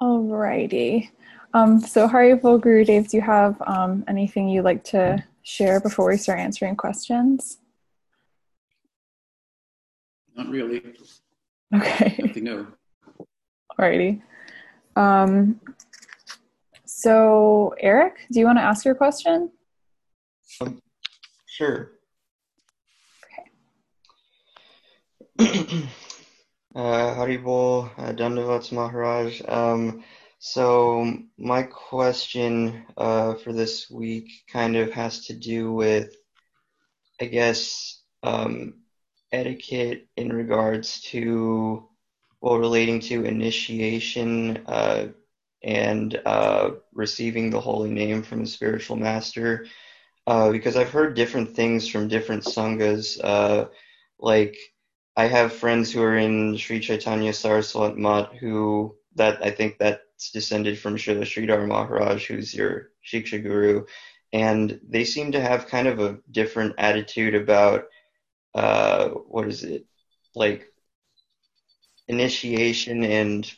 Alrighty. Um, so Hariful Dave, do you have um, anything you'd like to share before we start answering questions? Not really. Okay. Nothing new. Alrighty. Um, so Eric, do you want to ask your question? Um, sure. Okay. uh, Haribol, uh, Dandavats Maharaj. Um, so my question uh, for this week kind of has to do with, I guess, um, etiquette in regards to, well, relating to initiation uh, and uh, receiving the holy name from a spiritual master. Uh, because I've heard different things from different sanghas. Uh, like, I have friends who are in Sri Chaitanya Saraswat Math who that I think that's descended from Srila Sridhar Maharaj, who's your Shiksha Guru, and they seem to have kind of a different attitude about uh, what is it like initiation and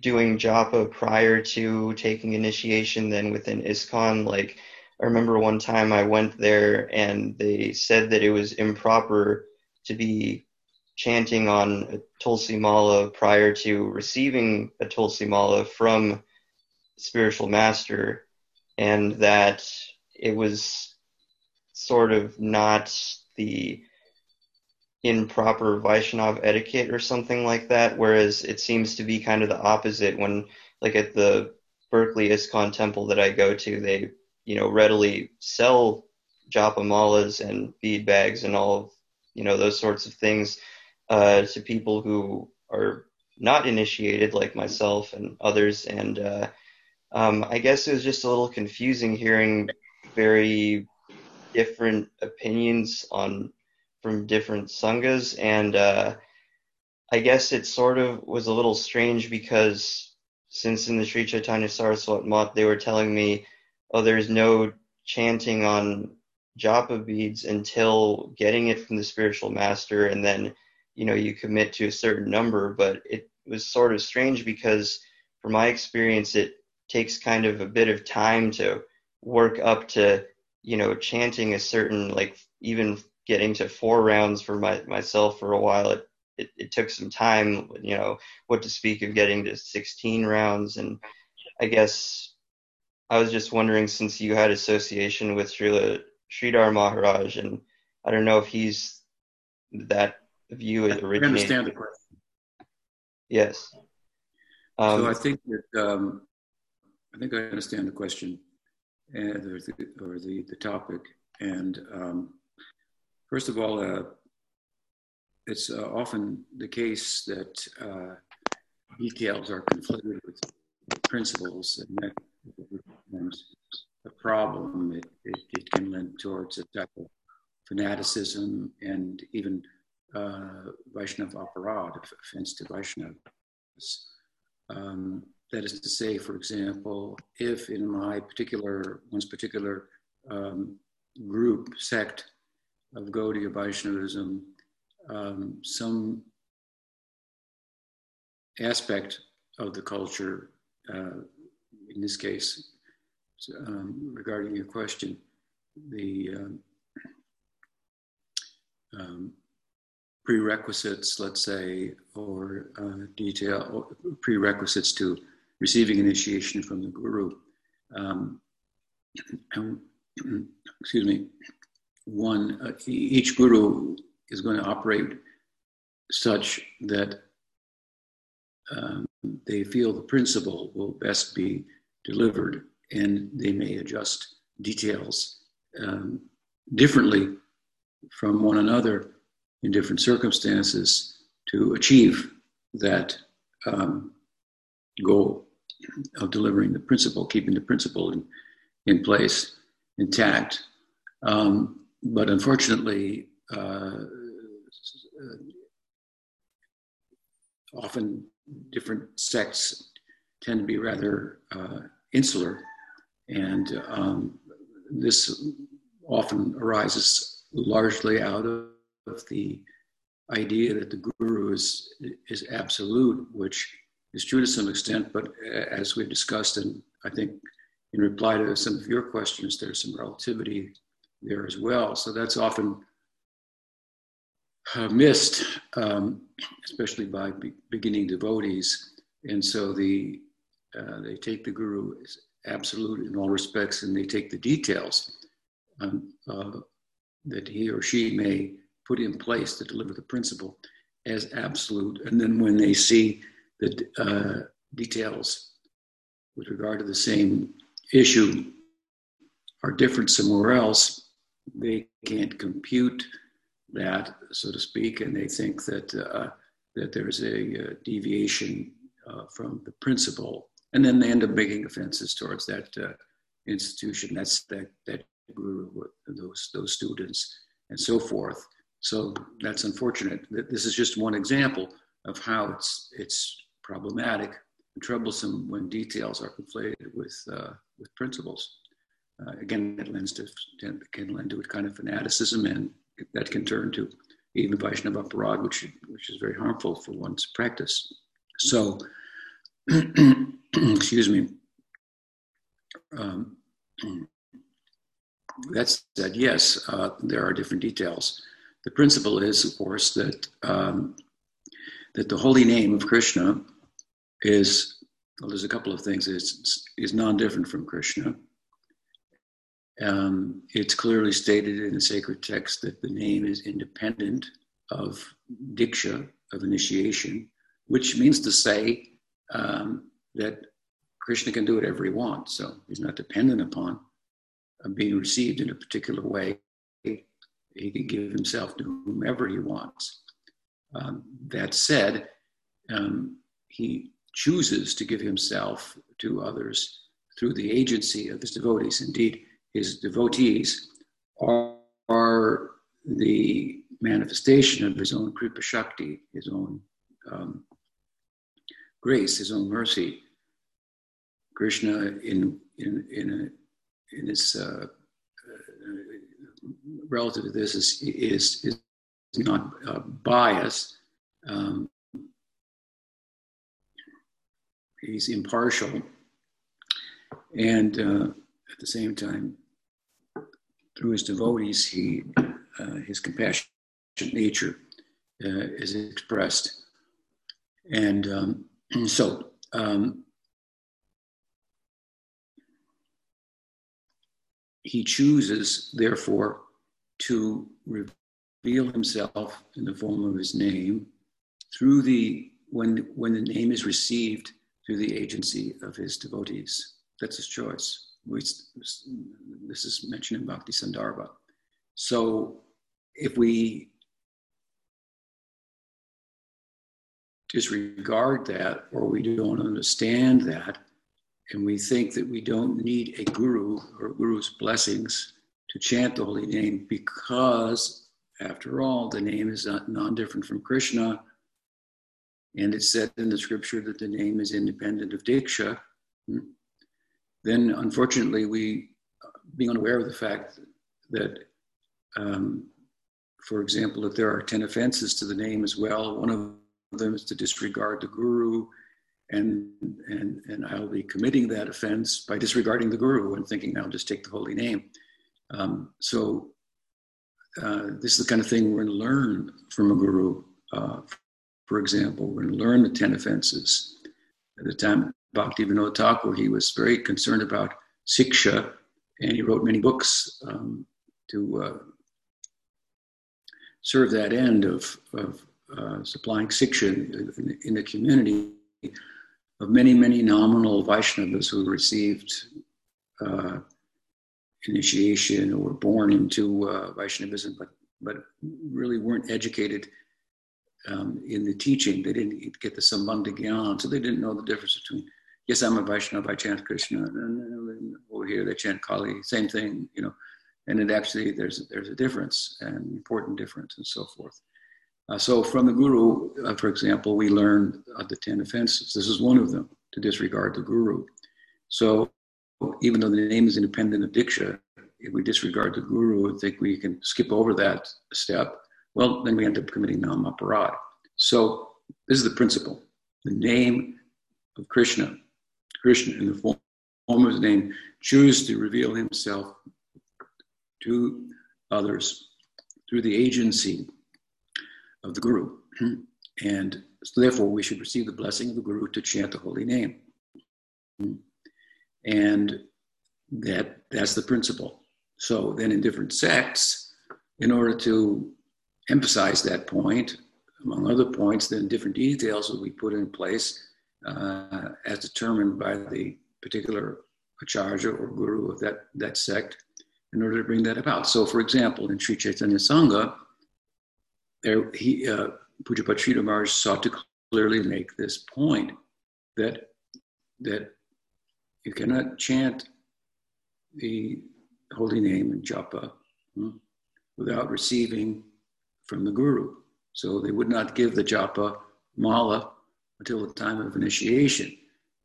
doing japa prior to taking initiation than within ISKCON. Like I remember one time I went there and they said that it was improper to be chanting on a Tulsi Mala prior to receiving a Tulsi Mala from spiritual master, and that it was sort of not the improper Vaishnav etiquette or something like that. Whereas it seems to be kind of the opposite when, like at the Berkeley ISKCON temple that I go to, they you know readily sell japa malas and bead bags and all of you know those sorts of things uh, to people who are not initiated like myself and others. And uh, um, I guess it was just a little confusing hearing very different opinions on from different sanghas. And uh, I guess it sort of was a little strange because since in the Sri Chaitanya Saraswat Math they were telling me, oh, there's no chanting on japa beads until getting it from the spiritual master and then you know you commit to a certain number. But it was sort of strange because from my experience it takes kind of a bit of time to work up to you know chanting a certain like even getting to four rounds for my myself for a while. It, it, it took some time you know what to speak of getting to 16 rounds. And i guess i was just wondering since you had association with Srila Sridhar Maharaj and i don't know if he's that view it originated. I understand the question. Yes. Um, so I think that um, I think I understand the question and or the, or the, the topic. And um, first of all, uh, it's uh, often the case that uh, details are conflated with principles, and that a problem. It, it, it can lend towards a type of fanaticism and even uh, Vaishnav aparad, offense to Vaishnavas. Um, that is to say, for example, if in my particular, one's particular um, group, sect of Gaudiya Vaishnavism, um, some aspect of the culture, uh, in this case, um, regarding your question, the um, um prerequisites, let's say, or uh, detail or prerequisites to receiving initiation from the guru. Um, excuse me. One, uh, each guru is going to operate such that um, they feel the principle will best be delivered, and they may adjust details um, differently from one another in different circumstances to achieve that um, goal of delivering the principle, keeping the principle in, in place, intact. Um, but unfortunately, uh, often different sects tend to be rather uh, insular, and um, this often arises largely out of the idea that the guru is, is absolute, which is true to some extent, but as we've discussed, and I think in reply to some of your questions, there's some relativity there as well. So that's often uh, missed, um, especially by be- beginning devotees. And so the uh, they take the guru as absolute in all respects, and they take the details um, uh, that he or she may put in place to deliver the principle as absolute. And then when they see the uh, details with regard to the same issue are different somewhere else, they can't compute that, so to speak, and they think that uh, that there's a, a deviation uh, from the principle, and then they end up making offenses towards that uh, institution. That's that that guru, those those students, and so forth. So that's unfortunate. This is just one example of how it's it's problematic and troublesome when details are conflated with uh, with principles. Uh, again, it lends to can lend to a kind of fanaticism, and that can turn to even Vaishnava aparadh, which which is very harmful for one's practice. So, excuse me. Um, that said, yes, uh, there are different details. The principle is, of course, that um, that the holy name of Krishna is well, there's a couple of things. It's is non-different from Krishna. Um, it's clearly stated in the sacred text that the name is independent of diksha, of initiation, which means to say um, that Krishna can do whatever he wants. So he's not dependent upon uh, being received in a particular way. He can give himself to whomever he wants. Um, that said, um, he chooses to give himself to others through the agency of his devotees. Indeed, his devotees are, are the manifestation of his own Kripa Shakti, his own um, grace, his own mercy. Krishna, in, in, in, a, in his uh, uh, relative to this, is, is, is not uh, biased. Um, he's impartial. And uh, at the same time, through his devotees, he, uh, his compassionate nature uh, is expressed. And um, so, um, he chooses, therefore, to reveal himself in the form of his name through the when when the name is received through the agency of his devotees. That's his choice. This is mentioned in Bhakti Sandarbha. So if we disregard that or we don't understand that, and we think that we don't need a guru or guru's blessings to chant the holy name because, after all, the name is not non different from Krishna. And it's said in the scripture that the name is independent of Diksha, hmm, then unfortunately we, being unaware of the fact that, um, for example, if there are 10 offenses to the name as well, one of them is to disregard the guru, and, and, and I'll be committing that offense by disregarding the guru and thinking I'll just take the holy name. Um, so uh, this is the kind of thing we're going to learn from a guru uh, for example, we're going to learn the 10 offenses. At the time, Bhakti Vinod Thakur, he was very concerned about siksha, and he wrote many books um, to uh, serve that end of, of uh, supplying siksha in, in, the community of many, many nominal Vaishnavas who received uh, initiation or were born into uh, Vaishnavism, but, but really weren't educated um, in the teaching. They didn't get the Sambandha Gyan, so they didn't know the difference between, yes, I'm a Vaishnava, I chant Krishna, and over here they chant Kali, same thing, you know. And it actually, there's, there's a difference, an important difference, and so forth. Uh, so from the Guru, uh, for example, we learned uh, the 10 offenses. This is one of them, to disregard the Guru. So even though the name is independent of Diksha, if we disregard the Guru, and think we can skip over that step well, then we end up committing nama aparad. So this is the principle. The name of Krishna, Krishna in the form of his name, chooses to reveal himself to others through the agency of the Guru. And so therefore, we should receive the blessing of the Guru to chant the holy name. And that, that's the principle. So then, in different sects, in order to emphasize that point, among other points, then different details will be put in place uh, as determined by the particular acharya or guru of that, that sect in order to bring that about. So, for example, in Sri Chaitanya Sangha, there he uh, Pujyapad Sridhar Maharaj sought to clearly make this point that that you cannot chant the holy name in japa hmm, without receiving from the guru. So they would not give the japa mala until the time of initiation.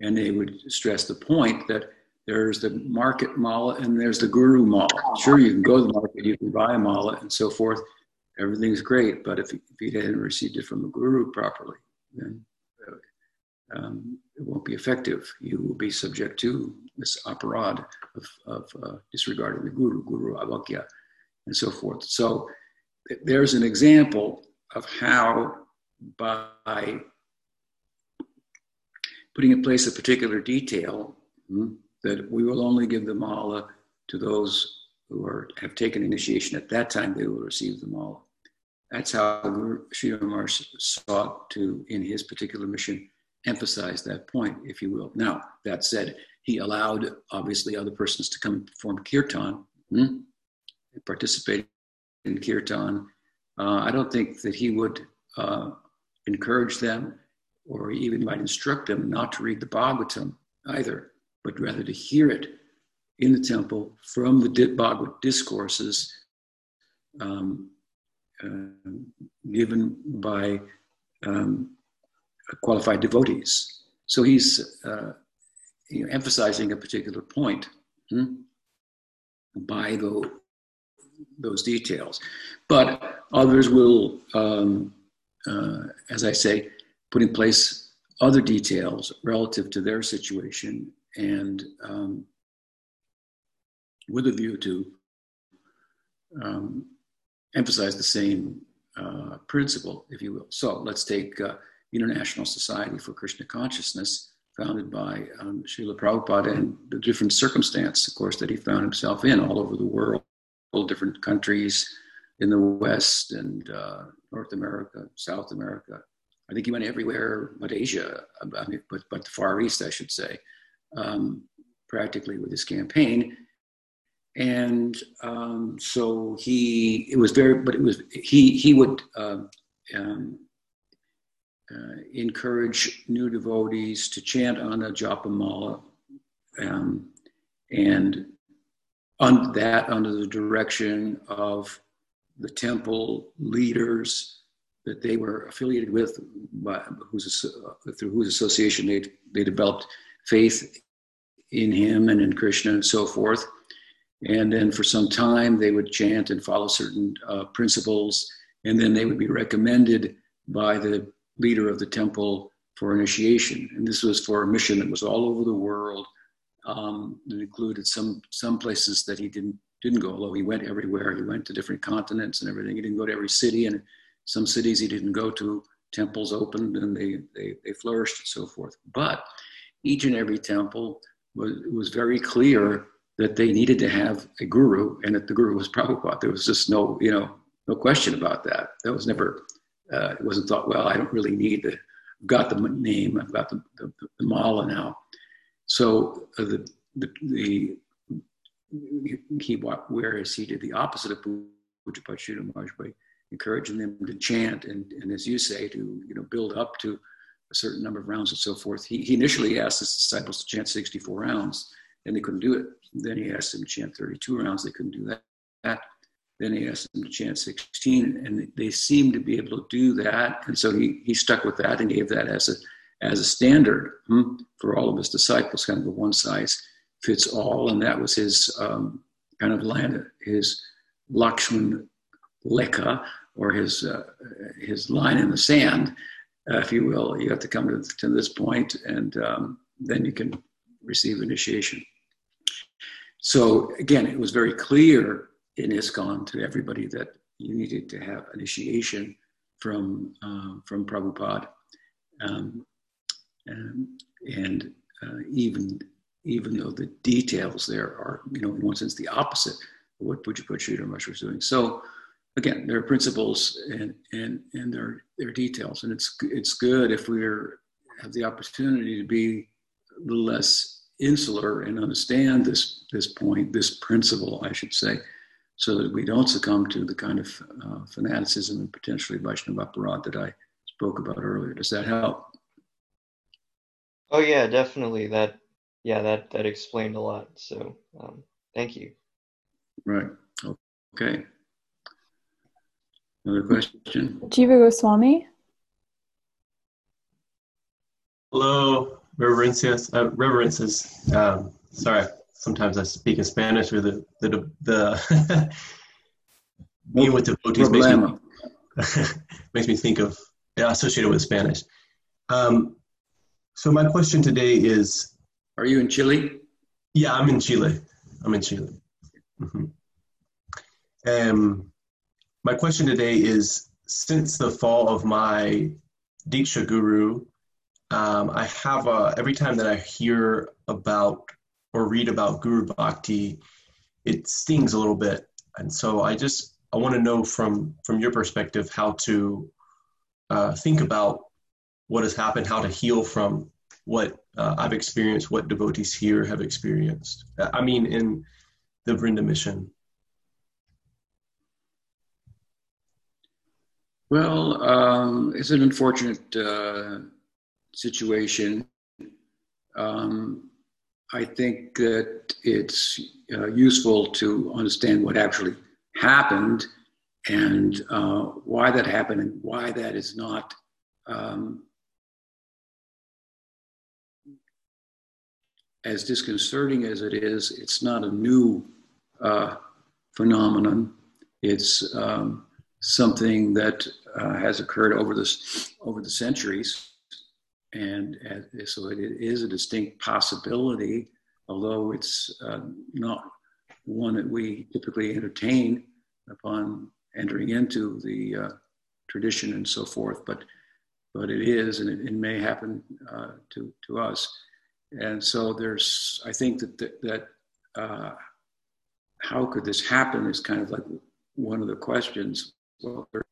And they would stress the point that there's the market mala and there's the guru mala. Sure, you can go to the market, you can buy a mala and so forth. Everything's great, but if, if you hadn't received it from the guru properly, then um, it won't be effective. You will be subject to this aparad of, of uh, disregarding the guru, guru avagya, and so forth. So there's an example of how by putting in place a particular detail hmm, that we will only give the mala to those who are, have taken initiation at that time, they will receive the mala. That's how Sridhar Maharaj sought to, in his particular mission, emphasize that point, if you will. Now, that said, he allowed obviously other persons to come and perform kirtan, hmm, participate in kirtan. Uh, I don't think that he would uh, encourage them or even might instruct them not to read the Bhagavatam either, but rather to hear it in the temple from the Bhagavad discourses um, uh, given by um, qualified devotees. So he's uh, you know, emphasizing a particular point hmm, by the, those details. But others will, um, uh, as I say, put in place other details relative to their situation and um, with a view to um, emphasize the same uh, principle, if you will. So let's take uh, International Society for Krishna Consciousness, founded by um, Srila Prabhupada, and the different circumstance, of course, that he found himself in all over the world, all different countries in the West and uh, North America, South America. I think he went everywhere but Asia, I mean, but, but the Far East, I should say, um, practically with his campaign and um, so he it was very but it was he he would uh, um, uh, encourage new devotees to chant on the japamala um, and on that under the direction of the temple leaders that they were affiliated with by, whose, uh, through whose association they, they developed faith in him and in krishna and so forth and then for some time, they would chant and follow certain uh, principles. And then they would be recommended by the leader of the temple for initiation. And this was for a mission that was all over the world. Um, it included some, some places that he didn't, didn't go, although he went everywhere. He went to different continents and everything. He didn't go to every city. And some cities he didn't go to, temples opened and they, they, they flourished and so forth. But each and every temple was, was very clear that they needed to have a guru and that the guru was Prabhupada. There was just no, you know, no question about that. That was never, uh, it wasn't thought, well, I don't really need the, I've got the name, I've got the, the, the mala now. So uh, the, the, the, he, whereas he did the opposite of Pujyapad Sridhar Maharaj by encouraging them to chant and, and as you say, to, you know, build up to a certain number of rounds and so forth. He, he initially asked his disciples to chant 64 rounds and they couldn't do it. Then he asked them to chant 32 rounds. They couldn't do that. Then he asked them to chant 16, and they seemed to be able to do that. And so he, he stuck with that and gave that as a, as a standard hmm, for all of his disciples, kind of a one size fits all. And that was his um, kind of land, his Lakshman Rekha, or his uh, his line in the sand, uh, if you will. You have to come to, to this point, and um, then you can receive initiation. So again, it was very clear in ISKCON to everybody that you needed to have initiation from uh, from Prabhupada, um, and, and uh, even even though the details there are, you know, in one sense, the opposite of what Pujapachita Maharaj was doing. So again, there are principles and and and there there are details, and it's it's good if we have the opportunity to be a little less insular and understand this this point, this principle, I should say, so that we don't succumb to the kind of uh, fanaticism and potentially Vaishnava aparadh that I spoke about earlier. Does that help? Oh yeah, definitely. That yeah, that that explained a lot. So um, thank you. Right. Okay. Another question? Jiva Goswami. Hello, reverencias, uh, reverences. Um, sorry, sometimes I speak in Spanish or the the the being with devotees makes me, makes me think of yeah, associated with Spanish. Um, so my question today is: Are you in Chile? Yeah, I'm in Chile. I'm in Chile. Mm-hmm. Um, my question today is since the fall of my Diksha Guru, um, I have a, every time that I hear about or read about Guru Bhakti, it stings a little bit. And so I just, I want to know from, from your perspective how to uh, think about what has happened, how to heal from what uh, I've experienced, what devotees here have experienced. I mean, in the Vrinda mission. Well, um, it's an unfortunate uh, situation. Um, I think that it's uh, useful to understand what actually happened and uh, why that happened and why that is not um, as disconcerting as it is. It's not a new uh, phenomenon. It's um, something that uh, has occurred over this over the centuries, and uh, so it is a distinct possibility, although it's uh, not one that we typically entertain upon entering into the uh, tradition and so forth. But but it is, and it, it may happen uh, to to us. And so there's, I think that that, uh, how could this happen is kind of like one of the questions well, there,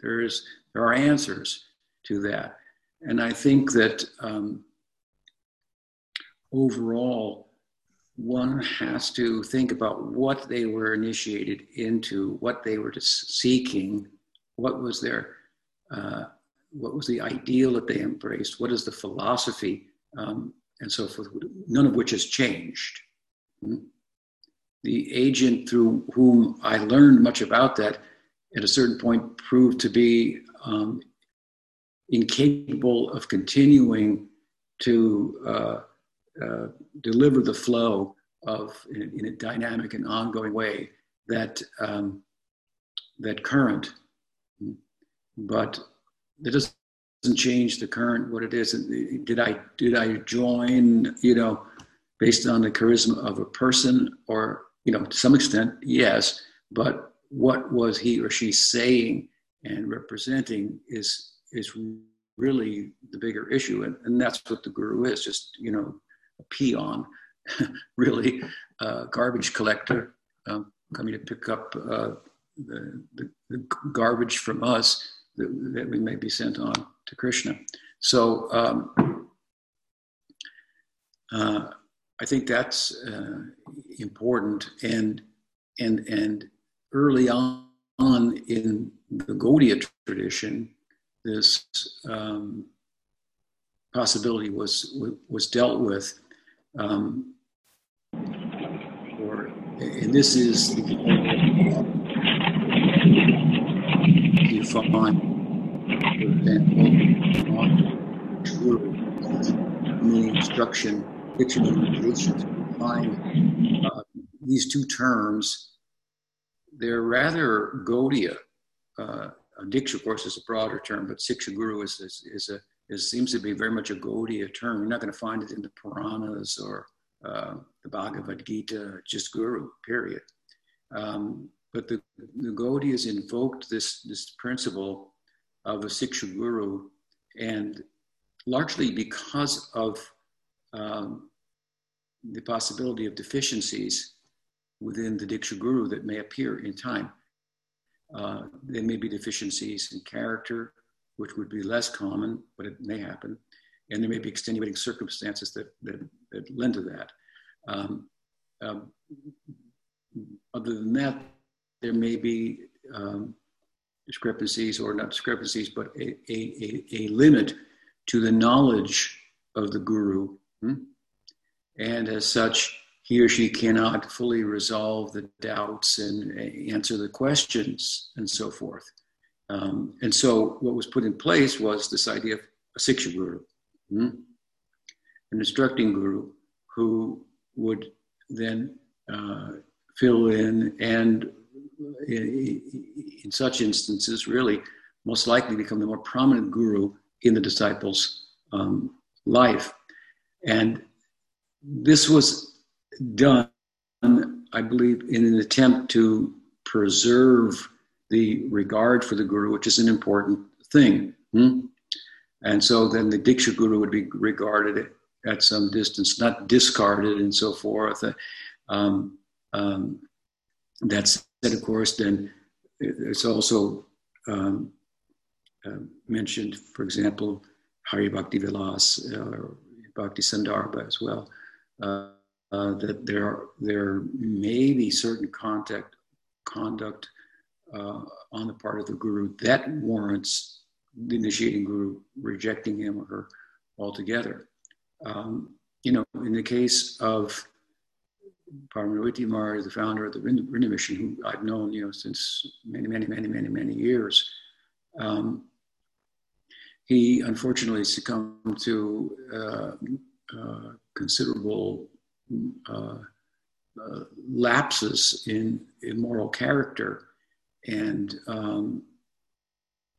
there is there are answers to that, and I think that um, overall, one has to think about what they were initiated into, what they were seeking, what was their uh, what was the ideal that they embraced, what is the philosophy, um, and so forth. None of which has changed. Hmm? The agent through whom I learned much about that at a certain point proved to be um, incapable of continuing to uh, uh, deliver the flow of in, in, a dynamic and ongoing way that um, that current. But it doesn't change the current what it is. Did i did i join you know based on the charisma of a person or you know to some extent yes but what was he or she saying and representing is is really the bigger issue and, and that's what the guru is just you know a peon really a garbage collector um, coming to pick up uh, the, the, the, garbage from us that, that, we may be sent on to krishna. So um, uh, i think that's uh, important and and and early on in the Gaudiya tradition, this um, possibility was was dealt with. Um, or, and this is the you find, for example, the instruction, dictionary find uh, these two terms they're rather Gaudiya uh, Diksha, of course, is a broader term, but Siksha Guru is, is, is a is, seems to be very much a Gaudiya term. You're not going to find it in the Puranas or uh, the Bhagavad Gita, just Guru, period. Um, but the, the Gaudiyas invoked this, this principle of a Siksha Guru, and largely because of um, the possibility of deficiencies within the Diksha Guru that may appear in time. Uh, there may be deficiencies in character, which would be less common, but it may happen. And there may be extenuating circumstances that, that, that lend to that. Um, um, other than that, there may be um, discrepancies, or not discrepancies, but a, a, a, limit to the knowledge of the guru. Hmm? And as such, he or she cannot fully resolve the doubts and answer the questions and so forth. Um, and so, what was put in place was this idea of a Siksha guru, hmm? an instructing guru who would then uh, fill in and, in, in such instances, really most likely become the more prominent guru in the disciple's um, life. And this was done, I believe, in an attempt to preserve the regard for the guru, which is an important thing. Hmm? And so then the Diksha guru would be regarded at some distance, not discarded and so forth. Um, um, that said, of course, then it's also um, uh, mentioned, for example, Hari Bhakti Vilas uh, Bhakti Sandarbha as well, uh, uh, that there, there may be certain contact, conduct uh, on the part of the guru that warrants the initiating guru rejecting him or her altogether. Um, you know, in the case of Paramadvaiti Maharaj, the founder of the Vrinda Mission, who I've known, you know, since many, many, many, many, many years, um, he unfortunately succumbed to uh, uh, considerable uh, uh lapses in, in moral character and um,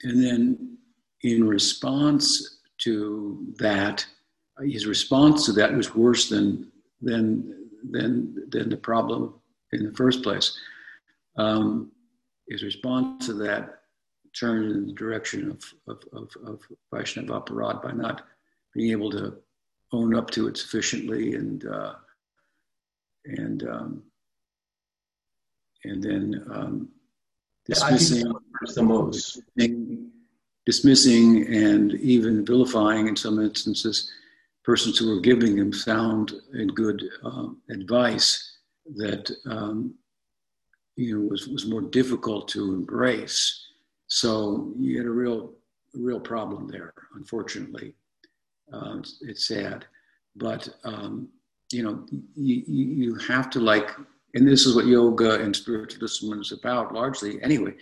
and then in response to that, his response to that was worse than than than than the problem in the first place. Um, his response to that turned in the direction of of, of, of Vaishnava aparad by not being able to own up to it sufficiently and uh, and um, and then um, dismissing the most. dismissing and even vilifying in some instances persons who were giving him sound and good um, advice that um, you know was, was more difficult to embrace. So you had a real real problem there, unfortunately. Uh, it's, it's, sad, but um, you know you, you have to like and this is what yoga and spiritual discipline is about largely anyway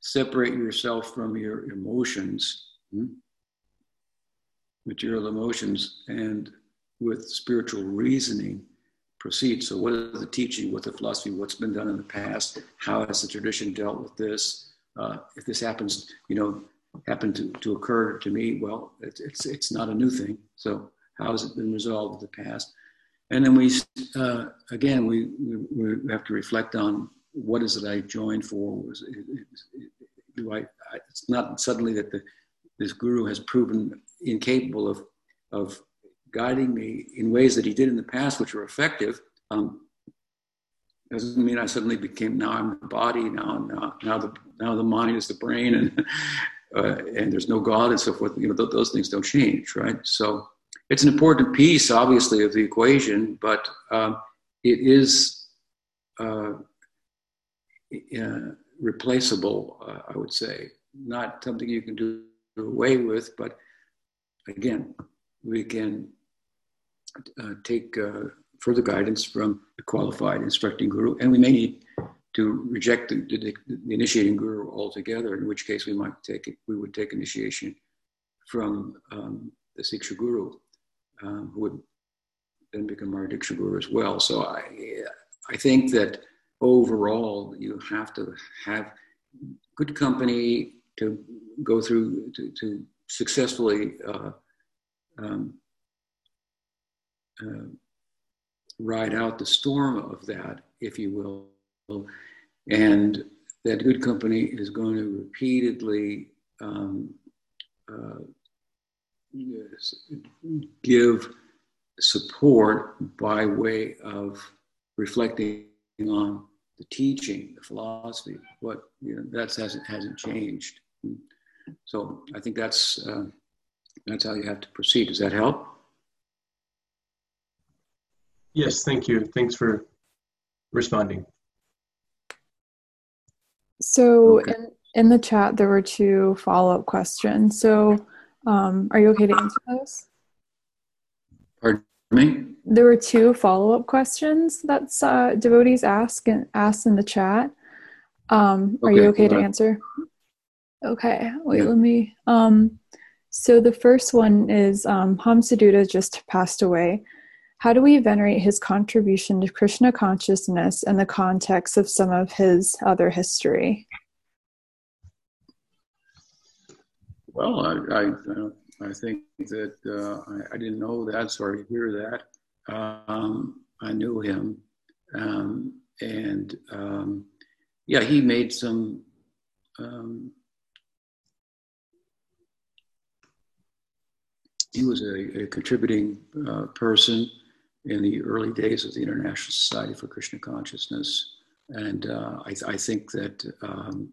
separate yourself from your emotions hmm? material emotions and with spiritual reasoning proceed so what is the teaching what the philosophy what's been done in the past? How has the tradition dealt with this? Uh, if this happens you know happened to, to occur to me well it's, it's it's not a new thing. So how has it been resolved in the past and then we, uh, again, we, we, we, have to reflect on what is it I joined for? Was it, it, do I, I, it's not suddenly that the, this guru has proven incapable of, of guiding me in ways that he did in the past, which were effective. Um, doesn't mean I suddenly became now I'm the body now now now the now the mind is the brain and uh, and there's no God and so forth. You know th- those things don't change, right? So it's an important piece, obviously, of the equation, but um, it is uh, uh, replaceable, uh, I would say. Not something you can do away with, but again, we can uh, take uh, further guidance from a qualified instructing guru, and we may need to reject the, the, the, initiating guru altogether. In which case, we might take it. We would take initiation from um, the Siksha guru um, who would then become our Diksha Guru as well. So I, I think that overall you have to have good company to go through to, to successfully uh, um, uh, ride out the storm of that, if you will. And that good company is going to repeatedly um, uh, give support by way of reflecting on the teaching, the philosophy. What you know, that hasn't hasn't changed. So I think that's uh, that's how you have to proceed. Does that help? Yes, thank you. Thanks for responding. So okay. in, in the chat, there were two follow-up questions. So um, are you okay to answer those? Pardon me? There were two follow-up questions that uh, devotees asked and asked in the chat. Um, are okay, you okay to answer? Okay, wait, yeah. let me. Um, so the first one is um, Hamsaduta just passed away. How do we venerate his contribution to Krishna consciousness in the context of some of his other history? Well, I, I, uh, I think that uh, I, didn't know that. Sorry to hear that. Um, I knew him, um, and um, yeah, he made some um, he was a, a contributing uh, person in the early days of the International Society for Krishna Consciousness. And uh, I, I, think that um,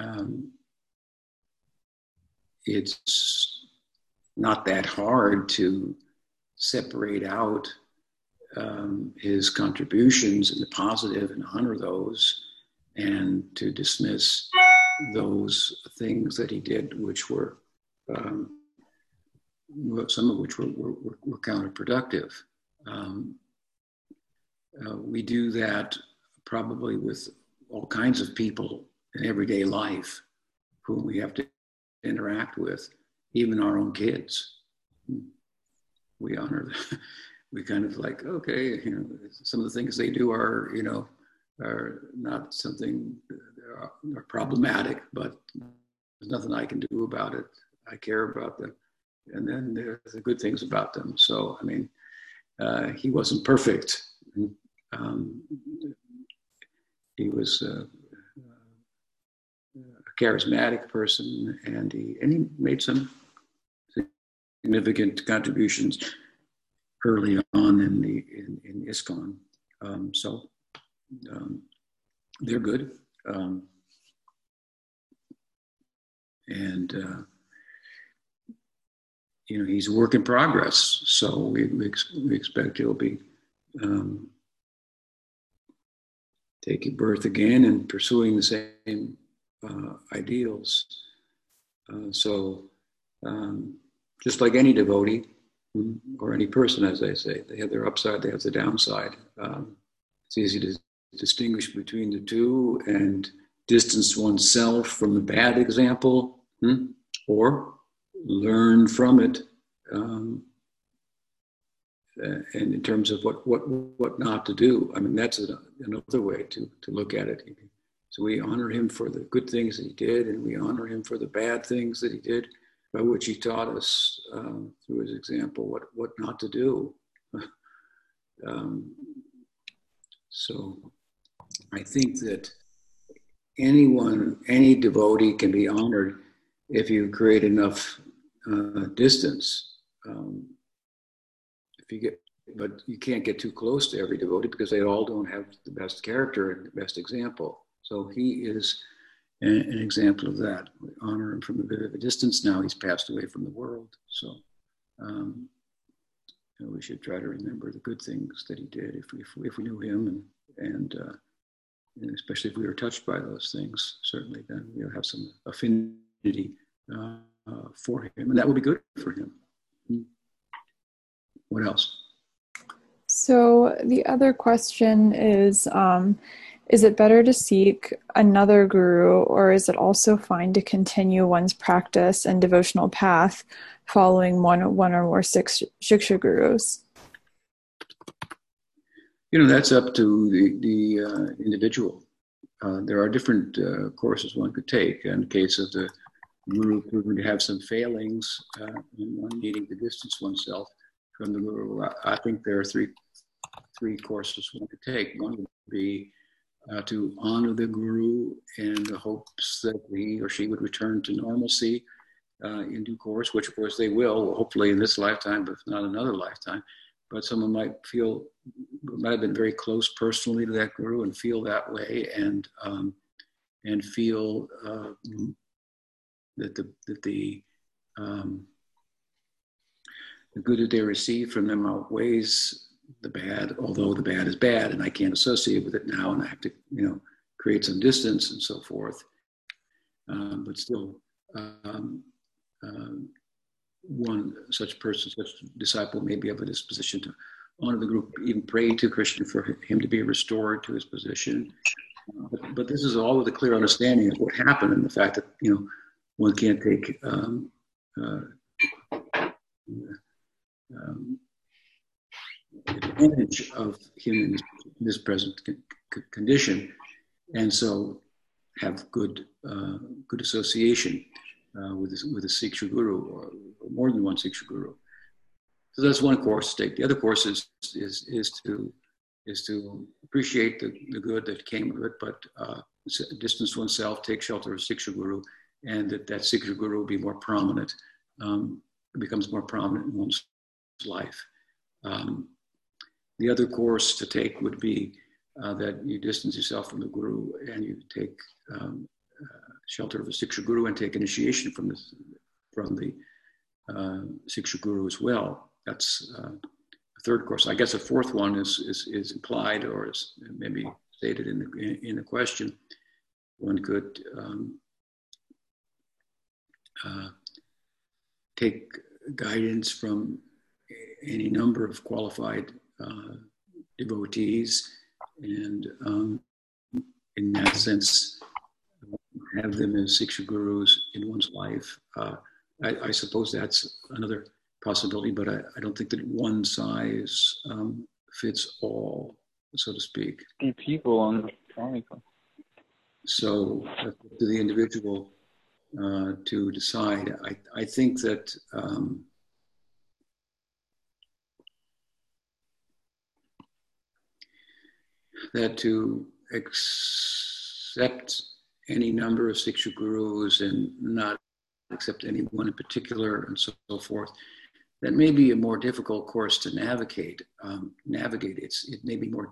um, it's not that hard to separate out um, his contributions in the positive and honor those, and to dismiss those things that he did, which were um, some of which were, were, were counterproductive. Um, uh, we do that probably with all kinds of people in everyday life whom we have to interact with, even our own kids. We honor them. we kind of like, okay, you know, some of the things they do are, you know, are not something are, are problematic, but there's nothing I can do about it. I care about them and then there's the good things about them. So, I mean, uh, he wasn't perfect. Um, he was a, charismatic person, and he and he made some significant contributions early on in the in, in ISKCON. Um, so um, they're good, um, and. Uh, you know, he's a work in progress. So we, we, we expect he'll be um, taking birth again and pursuing the same ideals. Uh, so, um, just like any devotee mm, or any person, as I say, they have their upside, they have the downside. Um, it's easy to distinguish between the two and distance oneself from the bad example, hmm? or learn from it um, and in terms of what, what, what not to do. I mean, that's another way to, to look at it. So we honor him for the good things that he did, and we honor him for the bad things that he did, by which he taught us um, through his example what, what not to do. um, so I think that anyone, any devotee can be honored if you create enough uh, distance. Um, if you get, but you can't get too close to every devotee because they all don't have the best character and the best example. So he is an, an example of that. We honor him from a bit of a distance now. He's passed away from the world. So um, you know, we should try to remember the good things that he did if we, if if we knew him and, and, uh, and especially if we were touched by those things, certainly then we'll have some affinity uh, uh, for him, and that would be good for him. Hmm. What else? So the other question is um, Is it better to seek another guru, or is it also fine to continue one's practice and devotional path following one, one or more six Shiksha gurus? You know, that's up to the, the uh, individual. uh, there are different uh, courses one could take. In the case of the guru proving to have some failings uh, and one needing to distance oneself from the guru, I, I, think there are three three courses one could take. One would be uh, to honor the guru in the hopes that he or she would return to normalcy uh, in due course, which of course they will, hopefully in this lifetime, but if not another lifetime. But someone might feel, might have been very close personally to that guru and feel that way, and um, and feel uh, that the that the um, the good that they receive from them outweighs the bad, although the bad is bad and I can't associate with it now and I have to, you know, create some distance and so forth. Um, but still, um, um, one such person, such disciple may be of a disposition to honor the guru, even pray to Krishna for him to be restored to his position. Uh, but, but, this is all with a clear understanding of what happened and the fact that, you know, one can't take um, uh, advantage of him in this, present condition, and so have good uh, good association uh, with a, with a Siksha guru or, or, more than one Siksha guru. So that's one course to take. The other course is is, is to is to appreciate the, the good that came of it, but uh, distance oneself, take shelter of Siksha guru, and that that Siksha guru will be more prominent, um, becomes more prominent in one's life. Um, the other course to take would be uh, that you distance yourself from the guru and you take um, uh, shelter of a Siksha guru and take initiation from the, from the uh, Siksha guru as well. That's uh, a third course. I guess a fourth one is, is, is implied or is maybe stated in the, in the question. One could um, uh, take guidance from any number of qualified devotees, and um, in that sense, have them as Siksha gurus in one's life. Uh, I, I, suppose that's another possibility, but I, I don't think that one size um, fits all, so to speak. People on the chronicle. So, uh, to the individual uh, to decide. I, I think that um, that to accept any number of Siksha gurus and not accept any one in particular and so, forth, that may be a more difficult course to navigate. Um, navigate it's it may be more,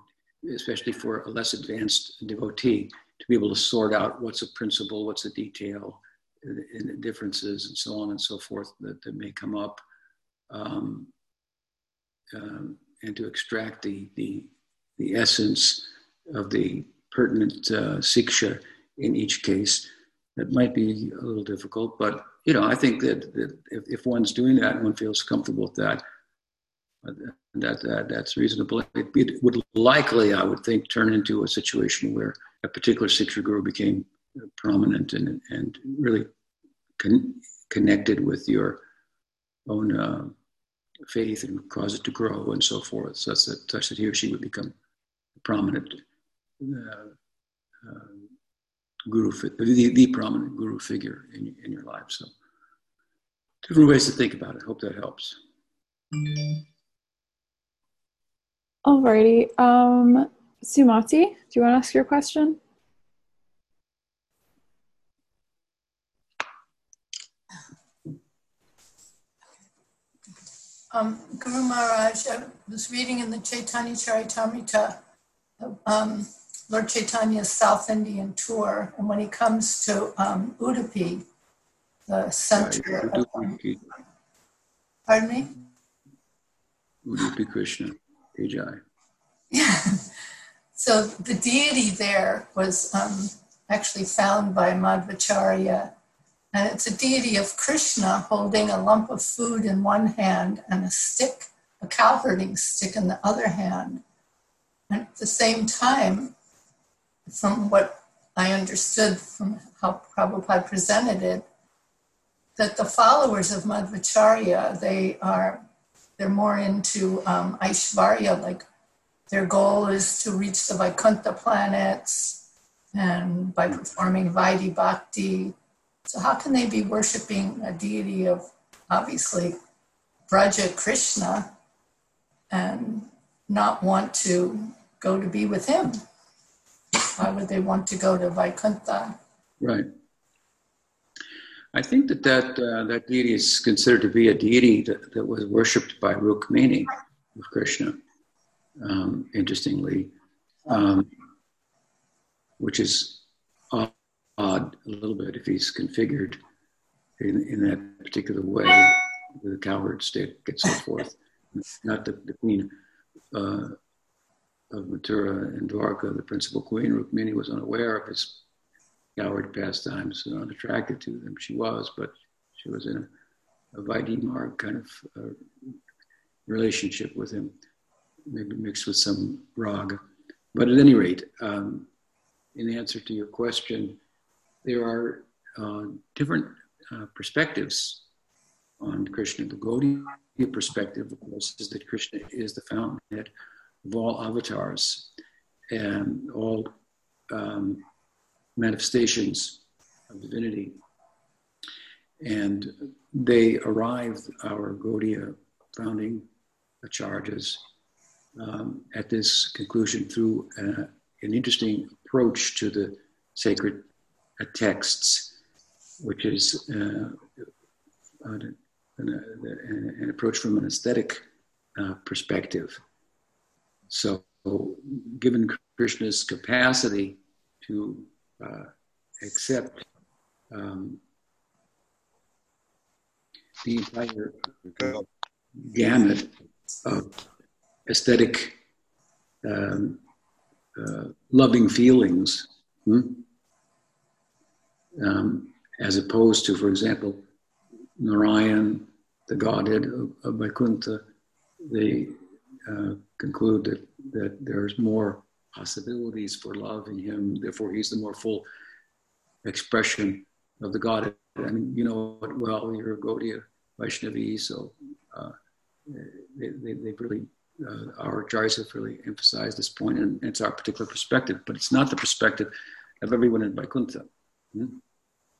especially for a less advanced devotee, to be able to sort out what's a principle, what's a detail, and the differences and so on and so forth that, that may come up, um, um, and to extract the the the essence of the pertinent uh, siksha in each case. That might be a little difficult, but you know, I think that, that if, if one's doing that and one feels comfortable with that, that, that that's reasonable. It, it, would likely, I would think, turn into a situation where a particular Siksha guru became prominent and, and really con- connected with your own uh, faith and cause it to grow and so forth, such that, such that he or she would become prominent uh, uh, guru, the, the prominent guru figure in, in your life. So, different ways to think about it. Hope that helps. Alrighty. Um, Sumati, do you want to ask your question? Um, Guru Maharaj, I was reading in the Chaitanya Charitamrita um, Lord Chaitanya's South Indian tour, and when he comes to um, Udupi, the center of. Um, pardon me? Udupi Krishna, Vijay. Yeah. So the deity there was um, actually found by Madhvacharya, and it's a deity of Krishna holding a lump of food in one hand and a stick, a cow herding stick in the other hand. And at the same time, from what I understood from how Prabhupada presented it, that the followers of Madhvacharya, they are they're more into um, Aishvarya, like their goal is to reach the Vaikuntha planets, and by performing Vaidhi Bhakti. So, how can they be worshiping a deity of obviously Braja Krishna and not want to go to be with him? Why would they want to go to Vaikuntha? Right. I think that that, uh, that deity is considered to be a deity that, that was worshipped by Rukmini of Krishna, um, interestingly, um, which is odd, a little bit if he's configured in, in that particular way, the cowherd stick and so forth. Not the, the queen uh, of Mathura and Dwarka, the principal queen, Rukmini, was unaware of his coward pastimes and unattracted to them. She was, but she was in a, a kind of uh, relationship with him, maybe mixed with some rag. But at any rate, um, in answer to your question, there are uh, different uh, perspectives on Krishna. The Gaudiya perspective, of course, is that Krishna is the fountainhead of all avatars and all um, manifestations of divinity. And they arrived, our Gaudiya founding charges, um, at this conclusion through uh, an interesting approach to the sacred uh, texts, which is uh, an, an, an, approach from an aesthetic uh, perspective. So, given Krishna's capacity to uh, accept um, the entire gamut of aesthetic um, uh, loving feelings, hmm? um, as opposed to, for example, Narayan, the godhead of, of Vaikuntha, they uh, conclude that, that there's more possibilities for love in him. Therefore, he's the more full expression of the God. And you know it well, you're a Gaudiya Vaishnavi, so uh, they, they, have really, uh, our acharyas have really emphasized this point, and it's our particular perspective, but it's not the perspective of everyone in Vaikuntha. Hmm?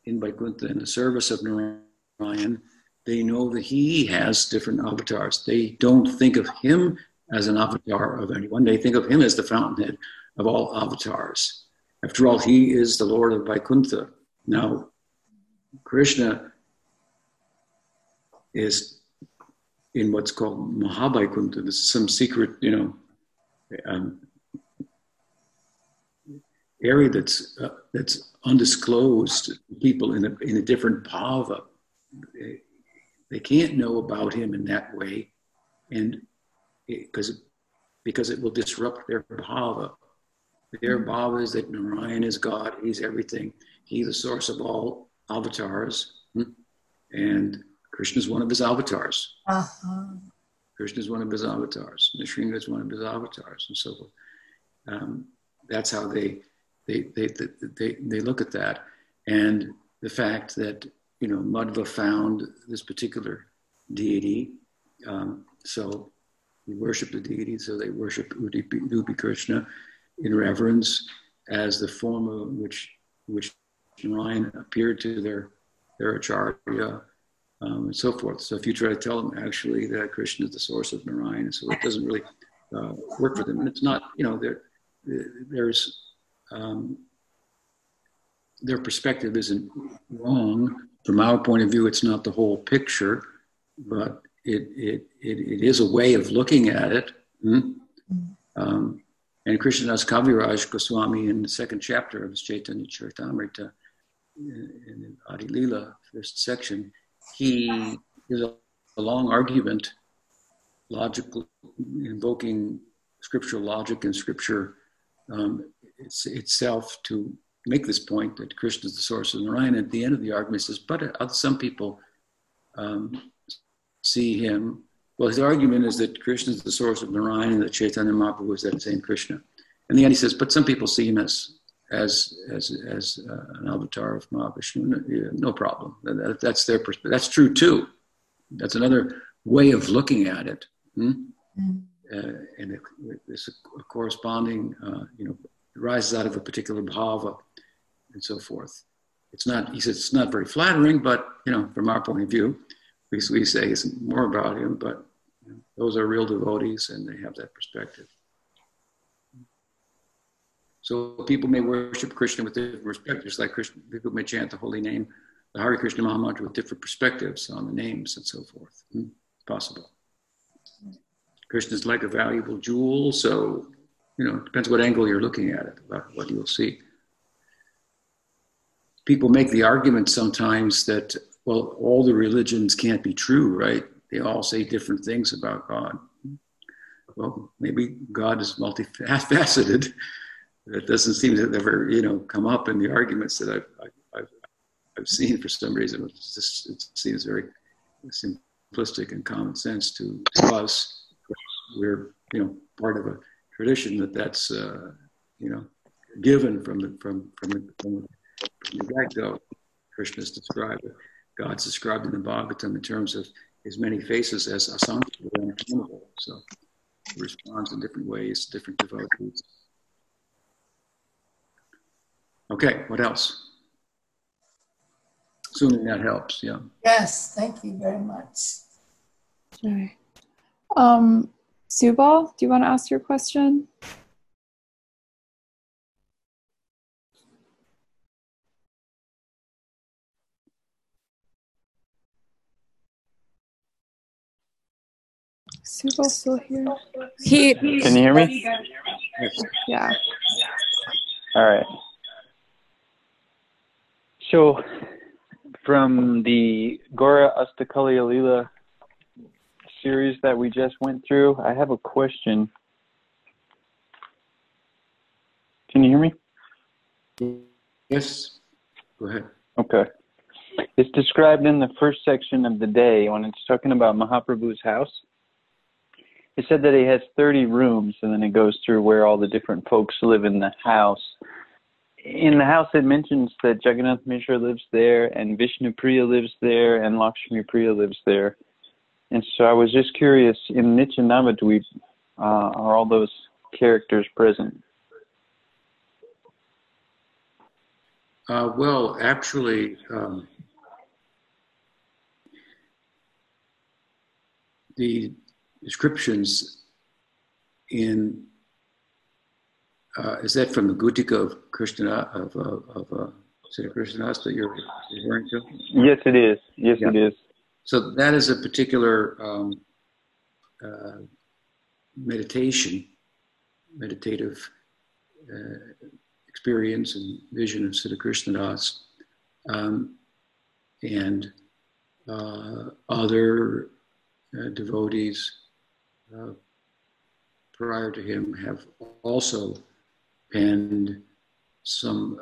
In Vaikuntha, in the service of Narayan, they know that he has different avatars. They don't think of him as an avatar of anyone. They think of him as the fountainhead of all avatars. After all, he is the Lord of Vaikuntha. Now, Krishna is in what's called Mahavaikuntha. This is some secret, you know, um, area that's uh, that's undisclosed to people in a in a different bhava. They, they can't know about him in that way, and because because it will disrupt their bhava. Their mm-hmm. bhava is that Narayan is God, He's everything. He's the source of all avatars. Hmm? And Krishna is one of his avatars. Uh-huh. Krishna is one of his avatars. Nrsimha is one of his avatars, and so forth. Um, that's how they they, they they, they they look at that, and the fact that you know Madhva found this particular deity. Um, so we worship the deity, so they worship Udupi Krishna in reverence as the form of which which Narayan appeared to their their acharya um, and so forth. So if you try to tell them actually that Krishna is the source of Narayan, so it doesn't really uh, work for them, and it's not you know there there's um, their perspective isn't wrong from our point of view. It's not the whole picture, but it, it, it, it is a way of looking at it. Hmm? Um, and Krishnadas Kaviraj Goswami in the second chapter of his Chaitanya Charitamrita, in the Adi Lila, first section, he is a, a long argument, logical, invoking scriptural logic and scripture um, it's, itself to make this point that Krishna is the source of Narayan. At the end of the argument, he says, but uh, some people um, see him. Well, his argument is that Krishna is the source of Narayan and that Chaitanya Mahaprabhu is that same Krishna. In the end, he says, but some people see him as as as as uh, an avatar of Mahavishnu. No, problem. That, that's their perspective. That's true too. That's another way of looking at it. Hmm? Mm. Uh, and this a corresponding, uh, you know, It rises out of a particular bhava and so forth. It's not, he says, it's not very flattering, but, you know, from our point of view, we, we say it's more about him, but you know, those are real devotees and they have that perspective. So people may worship Krishna with different perspectives, like Krishna, people may chant the holy name, the Hare Krishna Mahamantra with different perspectives on the names and so forth. Hmm? Possible. Krishna is like a valuable jewel, so you know, it depends what angle you're looking at it, about what you'll see. People make the argument sometimes that, well, all the religions can't be true, right? They all say different things about God. Well, maybe God is multifaceted. That doesn't seem to ever, you know, come up in the arguments that I've, I've, I've seen for some reason. It, just, it seems very simplistic and common sense to, us. We're, you know, part of a tradition that that's uh, you know given from the from from the, from the get-go. Krishna is described, God's described in the Bhagavatam in terms of his many faces as asankhya, unaccountable. So he responds in different ways, different devotees. Okay, what else? Assuming that helps, yeah. Yes, thank you very much. Sure. Um, Subal, do you want to ask your question? Subal still here? He. Can you hear me? Yeah. All right. So, from the Gaura Astakali Lila series that we just went through, I have a question. Can you hear me? Yes. Go ahead. Okay. It's described in the first section of the day when it's talking about Mahaprabhu's house. It said that he has 30 rooms, and then it goes through where all the different folks live in the house. In the house, it mentions that Jagannath Mishra lives there, and Vishnu Priya lives there, and Lakshmi Priya lives there. And so I was just curious, in Nitya Navadvip, uh, are all those characters present? Uh, well, actually, um, the descriptions in uh, is that from the Gutika of Krishna of uh, of uh, that you're referring to? Yes, it is. Yes, yeah. it is. So that is a particular um, uh, meditation, meditative uh, experience and vision of Siddha Krishnadas. Um, and uh, other uh, devotees uh, prior to him have also penned some,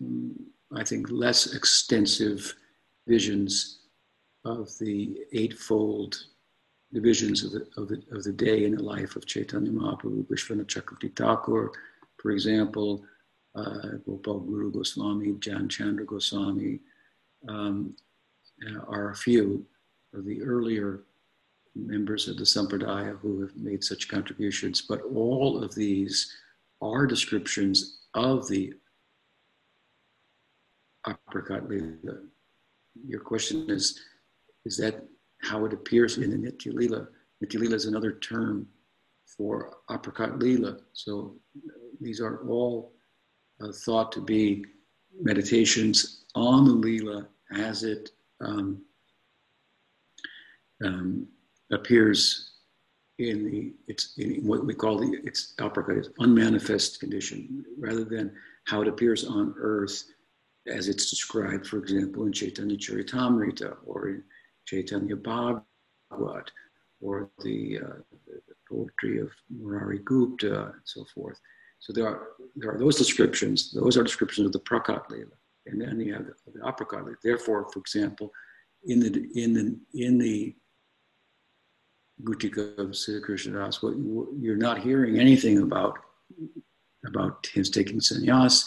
um, I think, less extensive visions of the eightfold divisions of the, of the, of the day in the life of Chaitanya Mahaprabhu, Vishwanath Chakravarti Thakur, for example, uh, Gopal Guru Goswami, Dhyan Chandra Goswami, um, uh, are a few of the earlier members of the Sampradaya who have made such contributions. But all of these are descriptions of the aprakat lila. Your question is is that how it appears in the Nitya Lila. Nitya Lila is another term for aprakat Lila. So these are all uh, thought to be meditations on the Lila as it um, um, appears in the it's in what we call the it's is unmanifest condition rather than how it appears on earth as it's described, for example, in Chaitanya Charitamrita or in Chaitanya Bhagavat or the, uh, the, poetry of Murari Gupta and so forth. So there are, there are those descriptions. Those are descriptions of the Prakat. And then you have the, the Leela. Therefore, for example, in the, in the, in the Of Siddha Krishnadas, what you're not hearing anything about, about his taking sannyas,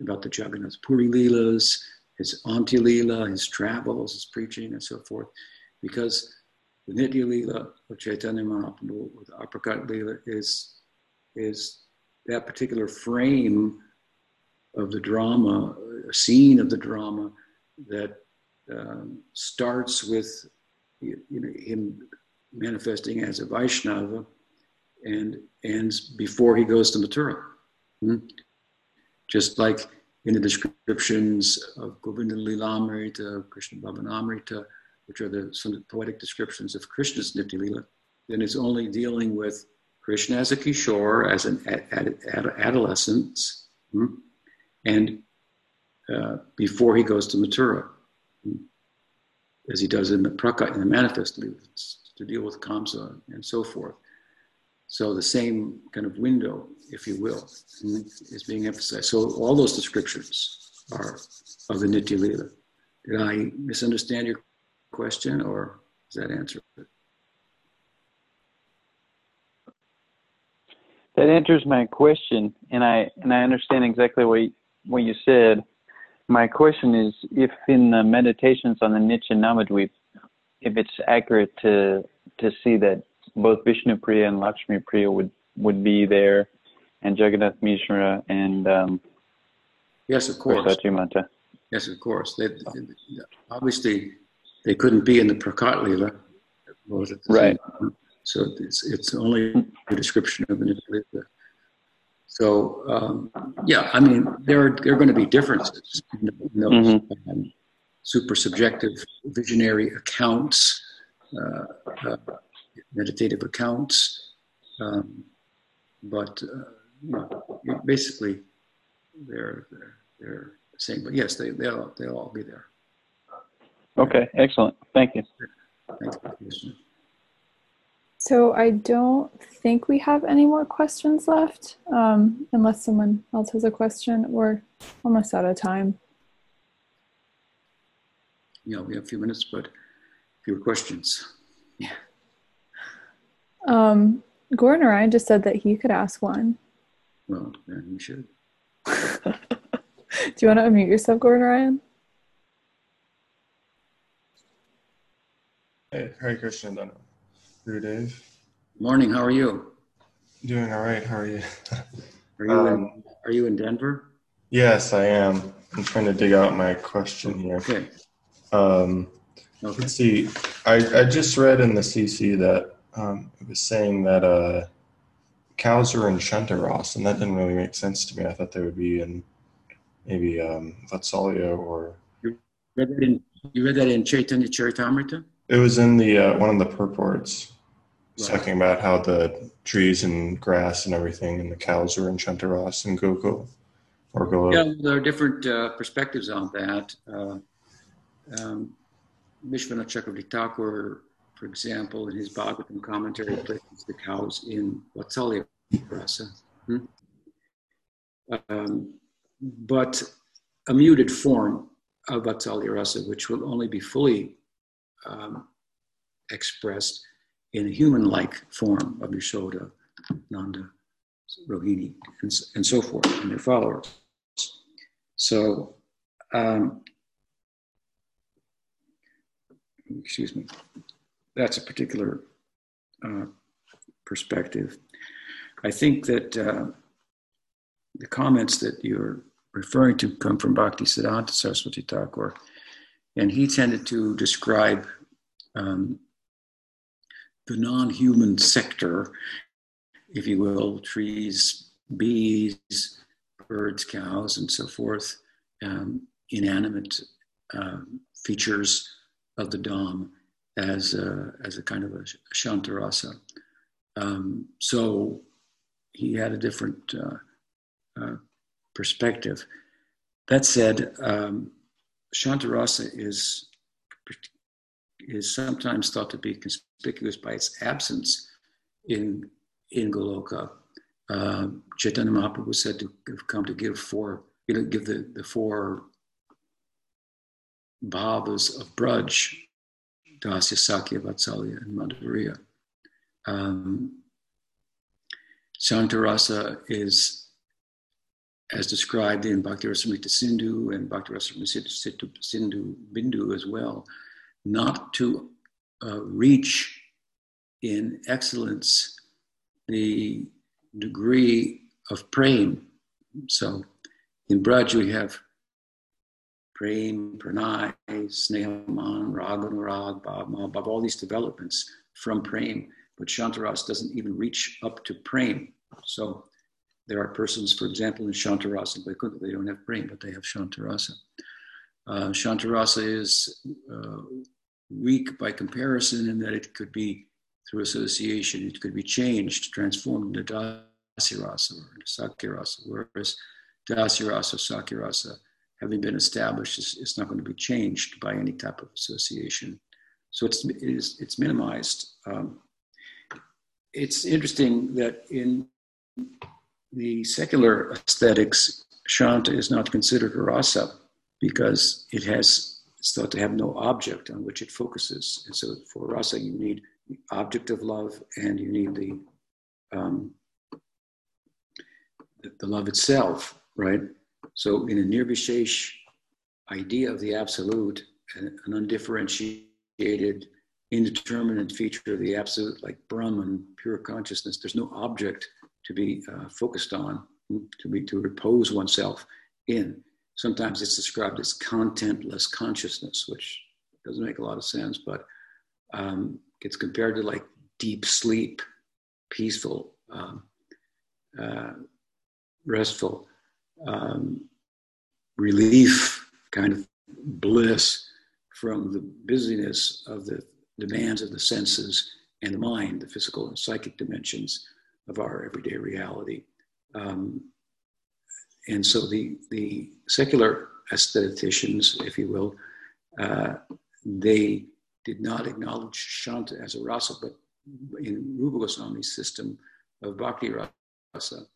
about the Jagannath Puri Leelas, his Antya Leela, his travels, his preaching, and so forth, because the Nitya Leela of Chaitanya Mahaprabhu, the Aprakat Leela, is, is that particular frame of the drama, a scene of the drama that um, starts with you know, him manifesting as a Vaishnava and ends before he goes to Mathura. Hmm? Just like in the descriptions of Govinda Lilamrita, Krishna Bhavanamrita, which are the, some poetic descriptions of Krishna's Nitya Lila, then it's only dealing with Krishna as a Kishore, as an ad, ad, ad, adolescent, hmm? and uh, before he goes to Mathura, hmm? as he does in the Prakat, in the manifest to deal with Kamsa and so forth. So the same kind of window, if you will, is being emphasized. So all those descriptions are of the Nitya Lila. Did I misunderstand your question, or does that answer it? That answers my question, and I and I understand exactly what you, what you said. My question is, if in the meditations on the Nitya Navadvip, if it's accurate to to see that both Vishnu Priya and Lakshmi Priya would would be there, and Jagannath Mishra and um, yes, of course, Mata. Yes, of course. They, obviously, they couldn't be in the Prakat Lila. Right. So it's it's only a description of the Lila. So um, yeah, I mean, there are there are going to be differences in those mm-hmm. um, super subjective visionary accounts. Uh, uh, meditative accounts. Um, but uh, you know, basically, they're, they're, they're the same. But yes, they, they'll, they'll all be there. Okay, excellent. Thank you. Thank you. So I don't think we have any more questions left, um, unless someone else has a question. We're almost out of time. Yeah, we have a few minutes, but fewer questions. Yeah. Um, Gordon Ryan just said that he could ask one. Well, then he should. Do you want to unmute yourself, Gordon Ryan? Hey, Hare Krishna, Dana. Dave. Morning. How are you? Doing all right. How are you? are you um, in, Are you in Denver? Yes, I am. I'm trying to dig out my question here. Okay. Um, okay. Let's see. I, I just read in the CC that um, it was saying that uh, cows are in Shantaras, and that didn't really make sense to me. I thought they would be in maybe um, Vatsalya or. You read that in, you read that in Chaitanya Charitamrita? It was in the uh, one of the purports, right. talking about how the trees and grass and everything, and the cows are in Shantaras and Gokul. Yeah, there are different uh, perspectives on that. Uh, um, Vishwanath Chakravarti Thakur for example, in his Bhagavatam commentary, places the cows in Vatsalya rasa. Hmm? Um, but a muted form of Vatsalya rasa, which will only be fully um, expressed in a human-like form of Yashoda, Nanda, Rohini, and, and so forth, and their followers. So, um, excuse me that's a particular uh, perspective. I think that uh, the comments that you're referring to come from Bhakti Siddhanta Saraswati Thakur, and he tended to describe um, the non human sector, if you will, trees, bees, birds, cows, and so forth, um, inanimate uh, features of the Dham as a, as a kind of a shantarasa. Um, so he had a different uh, uh, perspective. That said, um, shantarasa is is sometimes thought to be conspicuous by its absence in in Goloka. Uh, Chaitanya Mahaprabhu said to have come to give four, you know, give the, the four bhavas of Braj Dasya, Sakhya, Vatsalya, and Madhurya. Um, Shantarasa is, as described in Bhakti Rasamrita Sindhu and Bhakti Rasamrita Sindhu Bindu as well, not to uh, reach in excellence the degree of prem. So in Braj, we have prem, pranay, snehaman, rag anurag, bhav, bhav, all these developments from prem. But Shantaras doesn't even reach up to prem. So there are persons, for example, in Shantarasa Vaikuntha, they don't have prem, but they have Shantarasa. Uh, Shantarasa is uh, weak by comparison in that it could be through association, it could be changed, transformed into dasirasa or sakirasa, whereas dasirasa, sakirasa, having been established, is, is not going to be changed by any type of association. So it's, it is, it's minimized. Um, it's interesting that in the secular aesthetics, Shanta is not considered a rasa because it has it's thought to have no object on which it focuses. And so for rasa, you need the object of love and you need the um, the, the love itself, right? So in a nirvishesh idea of the absolute, an, undifferentiated, indeterminate feature of the absolute, like Brahman, pure consciousness, there's no object to be uh, focused on, to be to repose oneself in. Sometimes it's described as contentless consciousness, which doesn't make a lot of sense, but um, gets compared to like deep sleep, peaceful, um, uh, restful, um, relief, kind of bliss from the busyness of the demands of the senses and the mind, the physical and psychic dimensions of our everyday reality. Um, and so the, the secular aestheticians, if you will, uh, they did not acknowledge Shanta as a rasa, but in Rupa Goswami's system of Bhakti rasa,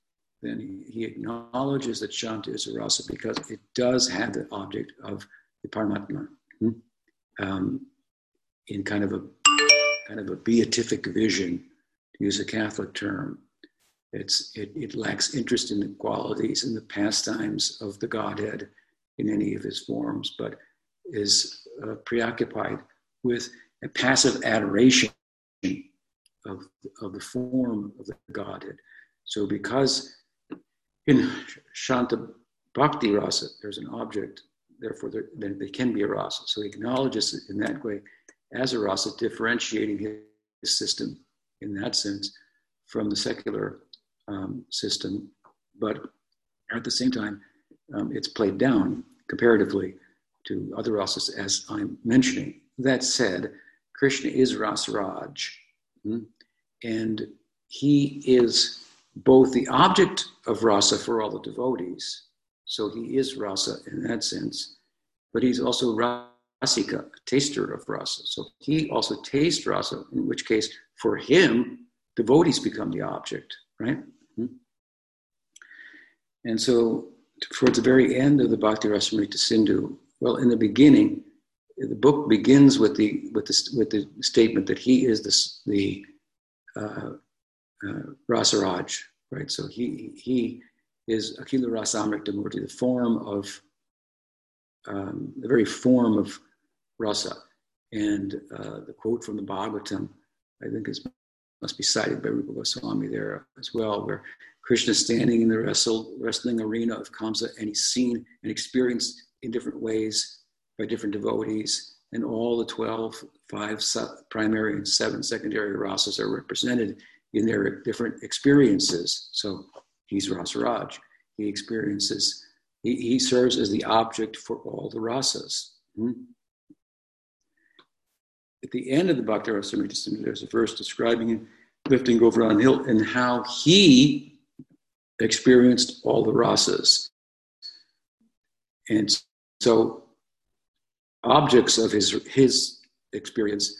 then he, acknowledges that Shanta is a rasa because it does have the object of the Paramatma hmm? um, in kind of a kind of a beatific vision to use a Catholic term. It's, it, it lacks interest in the qualities and the pastimes of the Godhead in any of his forms, but is uh, preoccupied with a passive adoration of, of the form of the Godhead. So, because in Shanta Bhakti Rasa, there's an object, therefore, there, they can be a rasa. So, he acknowledges it in that way as a rasa, differentiating his system in that sense from the secular um, system, but at the same time, um, it's played down comparatively to other rasas, as I'm mentioning. That said, Krishna is Rasaraj, hmm? and he is both the object of rasa for all the devotees, so he is rasa in that sense, but he's also rasika, a taster of rasa. So he also tastes rasa, in which case, for him, devotees become the object, right? Hmm? And so, towards the very end of the Bhakti Rasamrita Sindhu, well, in the beginning, the book begins with the with the with the statement that he is the the uh, uh, Rasaraj, right? So he he is Akhila Rasamrita Murti, the form of um, the very form of rasa. And uh, the quote from the Bhagavatam, I think is must be cited by Rupa Goswami there as well, where Krishna is standing in the wrestle, wrestling arena of Kamsa and he's seen and experienced in different ways by different devotees. And all the 12, five primary and seven secondary rasas are represented in their different experiences. So he's Rasaraj. He experiences, he, he serves as the object for all the rasas. Hmm? at the end of the Bhakti Rasamrita there's a verse describing him lifting Govardhan Hill and how he experienced all the rasas. And so objects of his, his experience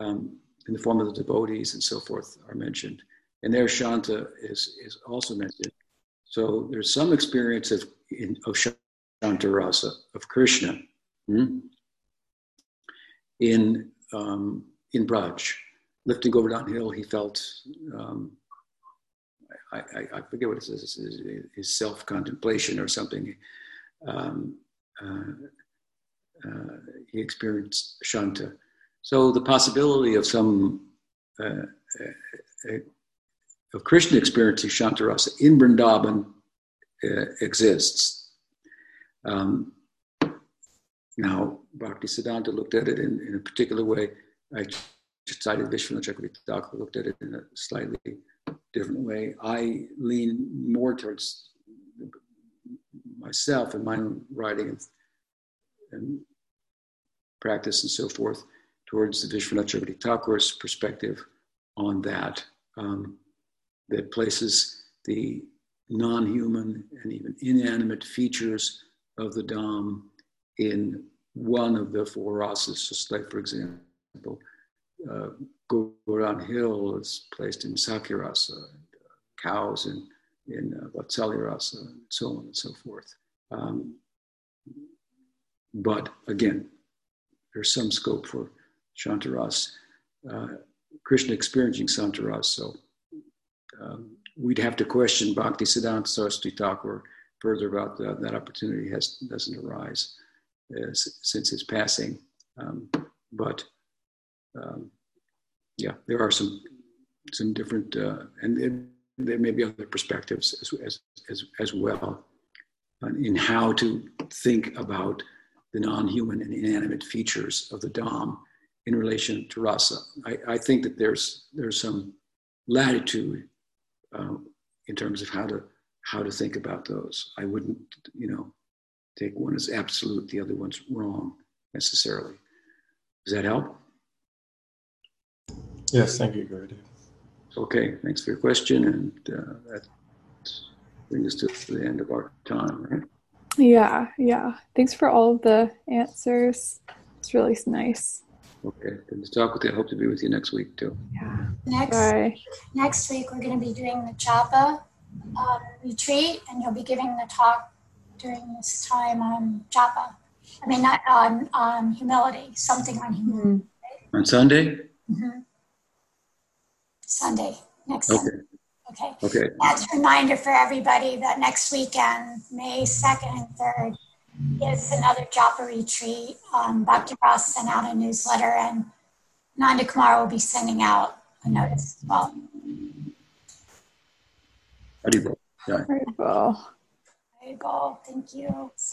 um, in the form of the devotees and so forth are mentioned. And there Shanta is, is also mentioned. So there's some experience of, in, of Shanta Rasa, of Krishna, hmm? in um, in Braj. Lifting Govardhan Hill, he felt, um, I, I, I, forget what it says, his, self contemplation or something. Um, uh, uh, he experienced Shanta. So the possibility of some uh, of Krishna experiencing Shantarasa in Vrindavan uh, exists. Um, now, Bhakti Siddhanta looked at it in, in a particular way. I cited Vishwanath Chakravarti looked at it in a slightly different way. I lean more towards myself and my own writing and, and practice and so forth towards the Vishwanath Thakur's perspective on that, um, that places the non-human and even inanimate features of the Dham in one of the four rasas, just like, for example, uh, Govardhan Hill is placed in Sakhya-rasa, and, uh, cows in, in uh, and so on and so forth. Um, but again, there's some scope for Shantaras. Uh, Krishna experiencing Shantaras, so um, we'd have to question Bhakti Siddhanta Saraswati Thakur further about the, that opportunity has, doesn't arise uh, since his passing. Um, but um, yeah, there are some some different, uh, and there, may be other perspectives as, as, as, as well in how to think about the non-human and inanimate features of the Dham in relation to rasa. I, I think that there's there's some latitude uh, in terms of how to how to think about those. I wouldn't, you know, take one as absolute, the other one's wrong necessarily. Does that help? Yes, thank you, Gurudev. Okay, thanks for your question, and uh, that brings us to the end of our time, right? Yeah, yeah. Thanks for all of the answers. It's really nice. Okay, good to talk with you. I hope to be with you next week too. Yeah. Next Bye. next week we're going to be doing the japa um, retreat, and you'll be giving the talk during this time on japa. I mean, not on on humility, something on humility. On Sunday? Mm-hmm. Sunday next Okay, Sunday. Okay. okay, That's a reminder for everybody that next weekend, May 2nd and 3rd, is another Japa retreat. Um, Bhakti Ross sent out a newsletter, and Nanda Kumar will be sending out a notice as well. Haribol. Yeah. Very well. There you go. Thank you.